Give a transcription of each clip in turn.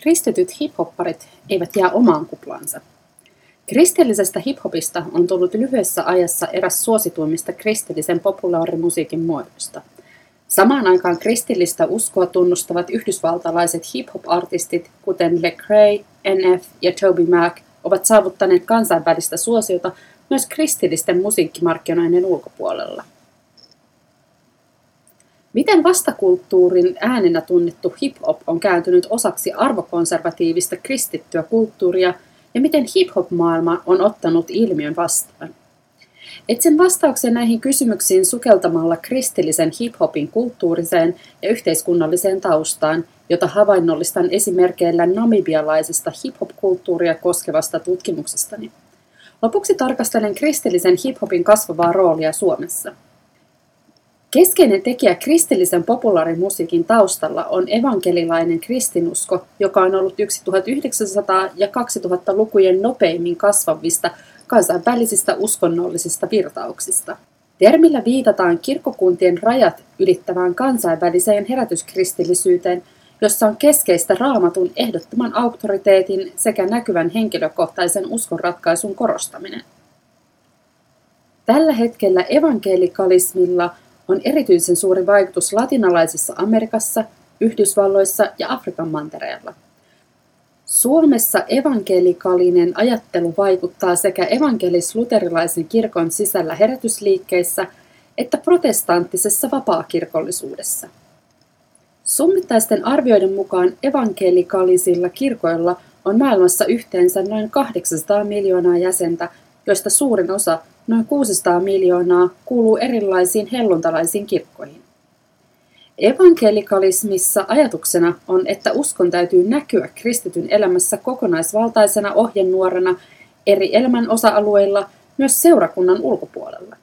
Kristityt hiphopparit eivät jää omaan kuplaansa. Kristillisestä hiphopista on tullut lyhyessä ajassa eräs suosituimmista kristillisen populaarimusiikin muodoista. Samaan aikaan kristillistä uskoa tunnustavat yhdysvaltalaiset hip-hop-artistit, kuten Lecrae, NF ja Toby Mac, ovat saavuttaneet kansainvälistä suosiota myös kristillisten musiikkimarkkinoiden ulkopuolella. Miten vastakulttuurin äänenä tunnettu hip-hop on kääntynyt osaksi arvokonservatiivista kristittyä kulttuuria ja miten hip-hop-maailma on ottanut ilmiön vastaan? Etsin vastauksen näihin kysymyksiin sukeltamalla kristillisen hip-hopin kulttuuriseen ja yhteiskunnalliseen taustaan, jota havainnollistan esimerkkeillä namibialaisesta hip-hop-kulttuuria koskevasta tutkimuksestani. Lopuksi tarkastelen kristillisen hip-hopin kasvavaa roolia Suomessa – Keskeinen tekijä kristillisen populaarimusiikin taustalla on evankelilainen kristinusko, joka on ollut 1900- ja 2000-lukujen nopeimmin kasvavista kansainvälisistä uskonnollisista virtauksista. Termillä viitataan kirkkokuntien rajat ylittävään kansainväliseen herätyskristillisyyteen, jossa on keskeistä raamatun ehdottoman auktoriteetin sekä näkyvän henkilökohtaisen uskonratkaisun korostaminen. Tällä hetkellä evankelikalismilla on erityisen suuri vaikutus latinalaisessa Amerikassa, Yhdysvalloissa ja Afrikan mantereella. Suomessa evankelikaalinen ajattelu vaikuttaa sekä evankelis-luterilaisen kirkon sisällä herätysliikkeissä että protestanttisessa vapaakirkollisuudessa. Summittaisten arvioiden mukaan evankelikaalisilla kirkoilla on maailmassa yhteensä noin 800 miljoonaa jäsentä, joista suurin osa noin 600 miljoonaa kuuluu erilaisiin helluntalaisiin kirkkoihin. Evankelikalismissa ajatuksena on, että uskon täytyy näkyä kristityn elämässä kokonaisvaltaisena ohjenuorana eri elämän osa-alueilla, myös seurakunnan ulkopuolella.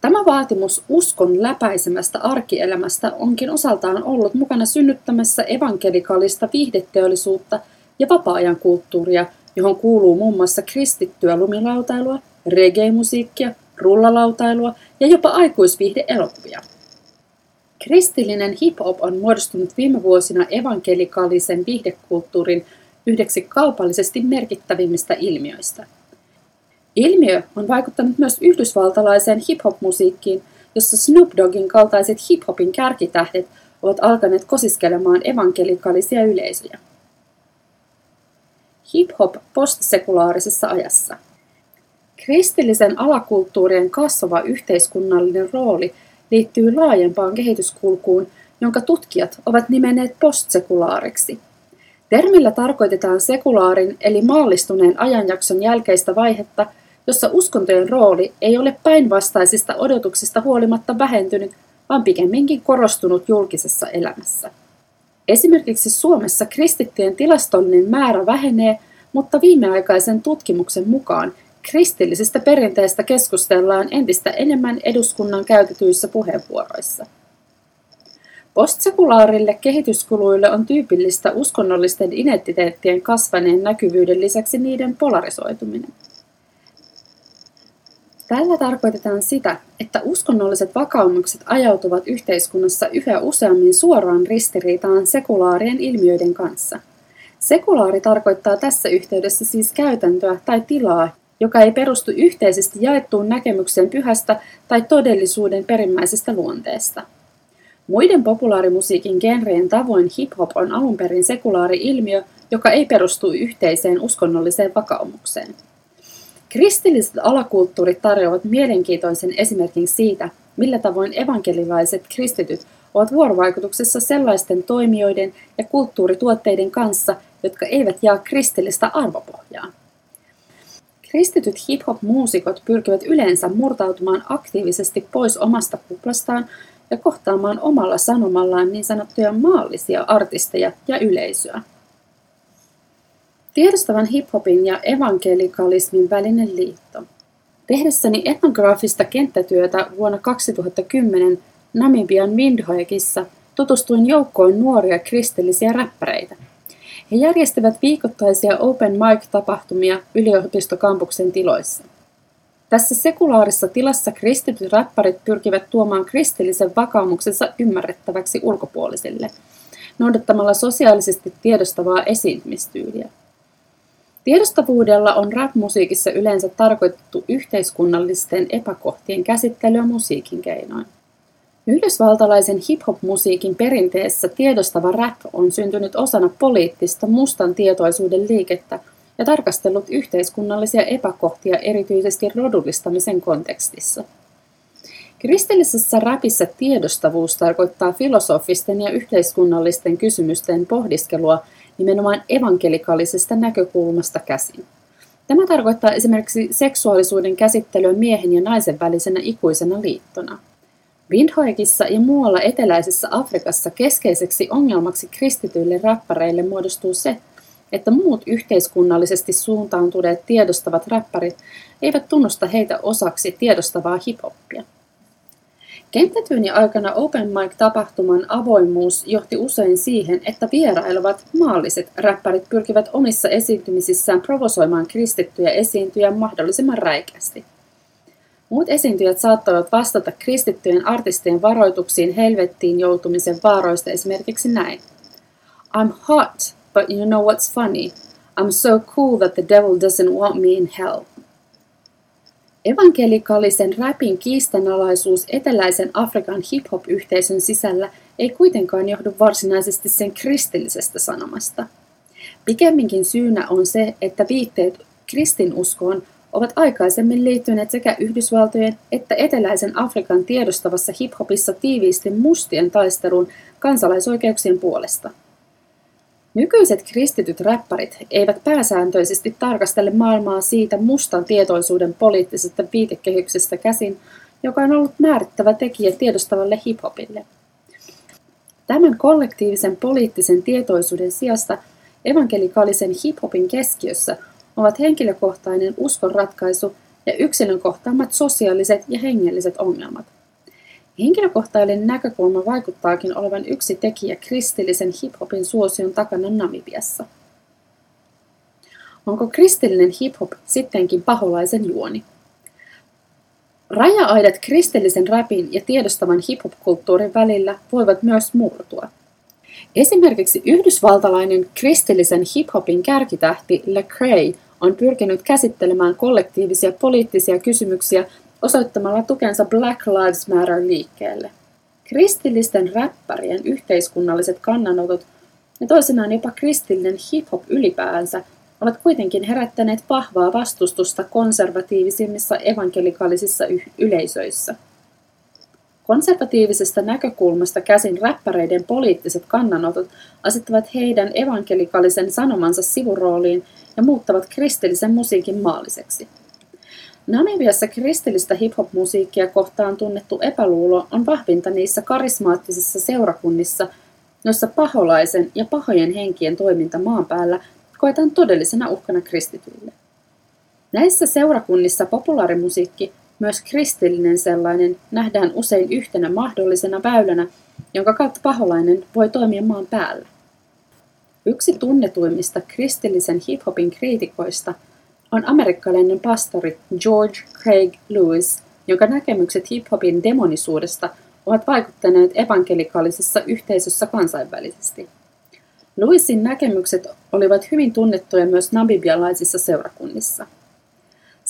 Tämä vaatimus uskon läpäisemästä arkielämästä onkin osaltaan ollut mukana synnyttämässä evankelikalista viihdeteollisuutta ja vapaa-ajan kulttuuria, johon kuuluu muun muassa kristittyä lumilautailua, reggae-musiikkia, rullalautailua ja jopa aikuisviihdeelokuvia. Kristillinen hip-hop on muodostunut viime vuosina evankelikaalisen viihdekulttuurin yhdeksi kaupallisesti merkittävimmistä ilmiöistä. Ilmiö on vaikuttanut myös yhdysvaltalaiseen hip-hop-musiikkiin, jossa Snoop Doggin kaltaiset hip-hopin kärkitähdet ovat alkaneet kosiskelemaan evankelikaalisia yleisöjä. Hip-hop postsekulaarisessa ajassa – Kristillisen alakulttuurien kasvava yhteiskunnallinen rooli liittyy laajempaan kehityskulkuun, jonka tutkijat ovat nimenneet postsekulaariksi. Termillä tarkoitetaan sekulaarin eli maallistuneen ajanjakson jälkeistä vaihetta, jossa uskontojen rooli ei ole päinvastaisista odotuksista huolimatta vähentynyt, vaan pikemminkin korostunut julkisessa elämässä. Esimerkiksi Suomessa kristittyjen tilastollinen määrä vähenee, mutta viimeaikaisen tutkimuksen mukaan Kristillisestä perinteestä keskustellaan entistä enemmän eduskunnan käytetyissä puheenvuoroissa. Postsekulaarille kehityskuluille on tyypillistä uskonnollisten identiteettien kasvaneen näkyvyyden lisäksi niiden polarisoituminen. Tällä tarkoitetaan sitä, että uskonnolliset vakaumukset ajautuvat yhteiskunnassa yhä useammin suoraan ristiriitaan sekulaarien ilmiöiden kanssa. Sekulaari tarkoittaa tässä yhteydessä siis käytäntöä tai tilaa, joka ei perustu yhteisesti jaettuun näkemykseen pyhästä tai todellisuuden perimmäisestä luonteesta. Muiden populaarimusiikin genreen tavoin hip-hop on alun perin sekulaari ilmiö, joka ei perustu yhteiseen uskonnolliseen vakaumukseen. Kristilliset alakulttuurit tarjoavat mielenkiintoisen esimerkin siitä, millä tavoin evankelilaiset kristityt ovat vuorovaikutuksessa sellaisten toimijoiden ja kulttuurituotteiden kanssa, jotka eivät jaa kristillistä arvopohjaa. Kristityt hip-hop-muusikot pyrkivät yleensä murtautumaan aktiivisesti pois omasta kuplastaan ja kohtaamaan omalla sanomallaan niin sanottuja maallisia artisteja ja yleisöä. Tiedostavan hiphopin ja evankelikalismin välinen liitto. Tehdessäni etnograafista kenttätyötä vuonna 2010 Namibian Windhoekissa tutustuin joukkoon nuoria kristillisiä räppäreitä – he järjestivät viikoittaisia open mic-tapahtumia yliopistokampuksen tiloissa. Tässä sekulaarissa tilassa kristityt räppärit pyrkivät tuomaan kristillisen vakaumuksensa ymmärrettäväksi ulkopuolisille. noudattamalla sosiaalisesti tiedostavaa esiintymistyyliä. Tiedostavuudella on rap-musiikissa yleensä tarkoitettu yhteiskunnallisten epäkohtien käsittelyä musiikin keinoin. Yhdysvaltalaisen hip-hop-musiikin perinteessä tiedostava rap on syntynyt osana poliittista mustan tietoisuuden liikettä ja tarkastellut yhteiskunnallisia epäkohtia erityisesti rodullistamisen kontekstissa. Kristillisessä rapissa tiedostavuus tarkoittaa filosofisten ja yhteiskunnallisten kysymysten pohdiskelua nimenomaan evankelikalisesta näkökulmasta käsin. Tämä tarkoittaa esimerkiksi seksuaalisuuden käsittelyä miehen ja naisen välisenä ikuisena liittona. Windhoekissa ja muualla eteläisessä Afrikassa keskeiseksi ongelmaksi kristityille rappareille muodostuu se, että muut yhteiskunnallisesti suuntaantuneet tiedostavat räppärit eivät tunnusta heitä osaksi tiedostavaa hiphoppia. Kenttätyyni aikana Open Mic-tapahtuman avoimuus johti usein siihen, että vierailevat maalliset räppärit pyrkivät omissa esiintymisissään provosoimaan kristittyjä esiintyjä mahdollisimman räikeästi. Muut esiintyjät saattavat vastata kristittyjen artistien varoituksiin helvettiin joutumisen vaaroista esimerkiksi näin. I'm hot, but you know what's funny? I'm so cool that the devil doesn't want me in hell. Evankelikaalisen räpin kiistanalaisuus eteläisen Afrikan hip-hop-yhteisön sisällä ei kuitenkaan johdu varsinaisesti sen kristillisestä sanomasta. Pikemminkin syynä on se, että viitteet kristinuskoon ovat aikaisemmin liittyneet sekä Yhdysvaltojen että eteläisen Afrikan tiedostavassa hiphopissa tiiviisti mustien taisteluun kansalaisoikeuksien puolesta – Nykyiset kristityt räppärit eivät pääsääntöisesti tarkastele maailmaa siitä mustan tietoisuuden poliittisesta viitekehyksestä käsin, joka on ollut määrittävä tekijä tiedostavalle hiphopille. Tämän kollektiivisen poliittisen tietoisuuden sijasta evankelikaalisen hiphopin keskiössä ovat henkilökohtainen uskonratkaisu ja yksilön kohtaamat sosiaaliset ja hengelliset ongelmat – Henkilökohtainen näkökulma vaikuttaakin olevan yksi tekijä kristillisen hiphopin suosion takana Namibiassa. Onko kristillinen hiphop sittenkin paholaisen juoni? Raja-aidat kristillisen rapin ja tiedostavan hiphop-kulttuurin välillä voivat myös murtua. Esimerkiksi yhdysvaltalainen kristillisen hiphopin kärkitähti Lecrae on pyrkinyt käsittelemään kollektiivisia poliittisia kysymyksiä osoittamalla tukensa Black Lives Matter-liikkeelle. Kristillisten räppärien yhteiskunnalliset kannanotot ja toisenaan jopa kristillinen hip-hop ylipäänsä ovat kuitenkin herättäneet vahvaa vastustusta konservatiivisimmissa evankelikaalisissa yleisöissä. Konservatiivisesta näkökulmasta käsin räppäreiden poliittiset kannanotot asettavat heidän evankelikaalisen sanomansa sivurooliin ja muuttavat kristillisen musiikin maalliseksi. Namibiassa kristillistä hip-hop-musiikkia kohtaan tunnettu epäluulo on vahvinta niissä karismaattisissa seurakunnissa, joissa paholaisen ja pahojen henkien toiminta maan päällä koetaan todellisena uhkana kristityille. Näissä seurakunnissa populaarimusiikki, myös kristillinen sellainen, nähdään usein yhtenä mahdollisena väylänä, jonka kautta paholainen voi toimia maan päällä. Yksi tunnetuimmista kristillisen hiphopin kriitikoista – on amerikkalainen pastori George Craig Lewis, jonka näkemykset hiphopin demonisuudesta ovat vaikuttaneet evankelikaalisessa yhteisössä kansainvälisesti. Lewisin näkemykset olivat hyvin tunnettuja myös namibialaisissa seurakunnissa.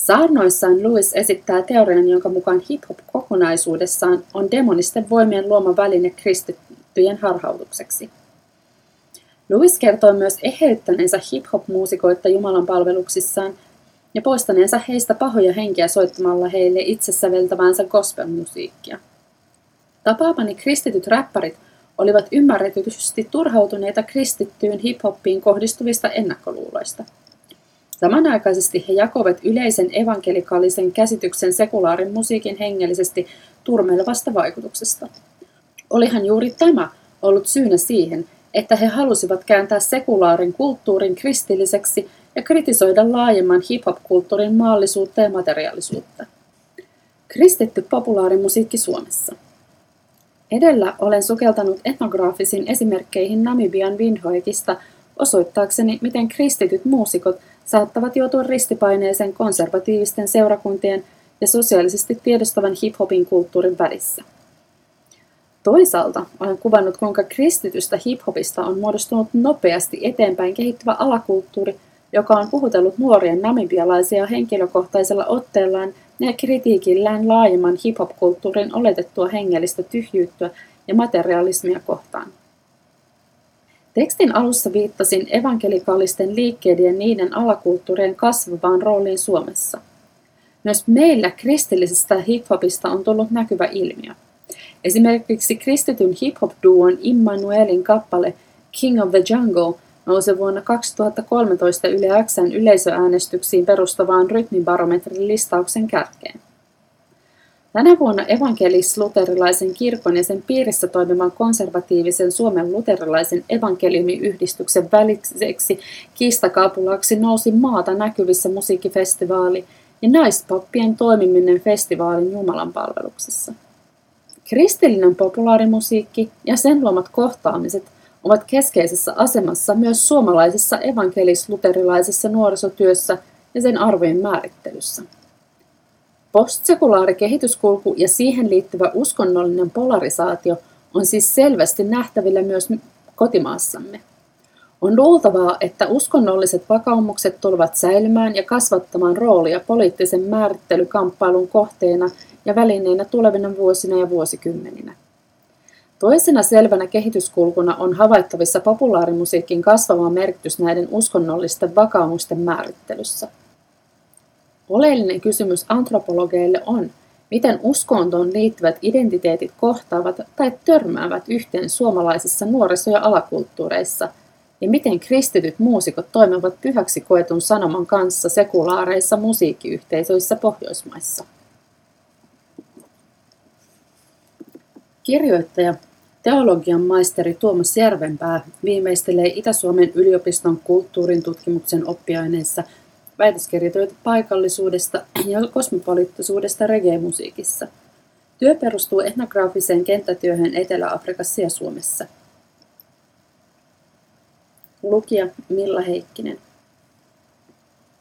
Saarnoissaan Lewis esittää teorian, jonka mukaan hip-hop kokonaisuudessaan on demonisten voimien luoma väline kristittyjen harhautukseksi. Lewis kertoo myös eheyttäneensä hip-hop-muusikoita Jumalan palveluksissaan ja poistaneensa heistä pahoja henkiä soittamalla heille itse gospel-musiikkia. Tapaamani kristityt räppärit olivat ymmärretysti turhautuneita kristittyyn hiphoppiin kohdistuvista ennakkoluuloista. Samanaikaisesti he jakoivat yleisen evankelikaalisen käsityksen sekulaarin musiikin hengellisesti turmelevasta vaikutuksesta. Olihan juuri tämä ollut syynä siihen, että he halusivat kääntää sekulaarin kulttuurin kristilliseksi ja kritisoida laajemman hip-hop-kulttuurin maallisuutta ja materiaalisuutta. Kristitty populaarimusiikki Suomessa. Edellä olen sukeltanut etnograafisiin esimerkkeihin Namibian Windhoekista osoittaakseni, miten kristityt muusikot saattavat joutua ristipaineeseen konservatiivisten seurakuntien ja sosiaalisesti tiedostavan hip-hopin kulttuurin välissä. Toisaalta olen kuvannut, kuinka kristitystä hiphopista on muodostunut nopeasti eteenpäin kehittyvä alakulttuuri, joka on puhutellut nuoria namibialaisia henkilökohtaisella otteellaan ja kritiikillään laajemman hiphop-kulttuurin oletettua hengellistä tyhjyyttä ja materialismia kohtaan. Tekstin alussa viittasin evankelikaalisten liikkeiden niiden alakulttuurien kasvavaan rooliin Suomessa. Myös meillä kristillisestä hiphopista on tullut näkyvä ilmiö. Esimerkiksi kristityn hip-hop-duon Immanuelin kappale King of the Jungle nousi vuonna 2013 Yle Xn yleisöäänestyksiin perustavaan rytmibarometrin listauksen kärkeen. Tänä vuonna evankelis-luterilaisen kirkon ja sen piirissä toimivan konservatiivisen Suomen luterilaisen evankeliumiyhdistyksen väliseksi kiistakaapulaksi nousi maata näkyvissä musiikkifestivaali ja naispappien toimiminen festivaalin Jumalan palveluksessa. Kristillinen populaarimusiikki ja sen luomat kohtaamiset ovat keskeisessä asemassa myös suomalaisessa evankelis-luterilaisessa nuorisotyössä ja sen arvojen määrittelyssä. Postsekulaari kehityskulku ja siihen liittyvä uskonnollinen polarisaatio on siis selvästi nähtävillä myös kotimaassamme. On luultavaa, että uskonnolliset vakaumukset tulevat säilymään ja kasvattamaan roolia poliittisen määrittelykamppailun kohteena ja välineenä tulevina vuosina ja vuosikymmeninä. Toisena selvänä kehityskulkuna on havaittavissa populaarimusiikin kasvava merkitys näiden uskonnollisten vakaumusten määrittelyssä. Oleellinen kysymys antropologeille on, miten uskontoon liittyvät identiteetit kohtaavat tai törmäävät yhteen suomalaisissa nuoriso- ja alakulttuureissa, ja miten kristityt muusikot toimivat pyhäksi koetun sanoman kanssa sekulaareissa musiikkiyhteisöissä Pohjoismaissa. Kirjoittaja, teologian maisteri Tuomas Järvenpää viimeistelee Itä-Suomen yliopiston kulttuurin tutkimuksen oppiaineissa väitöskirjatyötä paikallisuudesta ja kosmopoliittisuudesta reggae-musiikissa. Työ perustuu etnograafiseen kenttätyöhön Etelä-Afrikassa ja Suomessa. Lukija Milla Heikkinen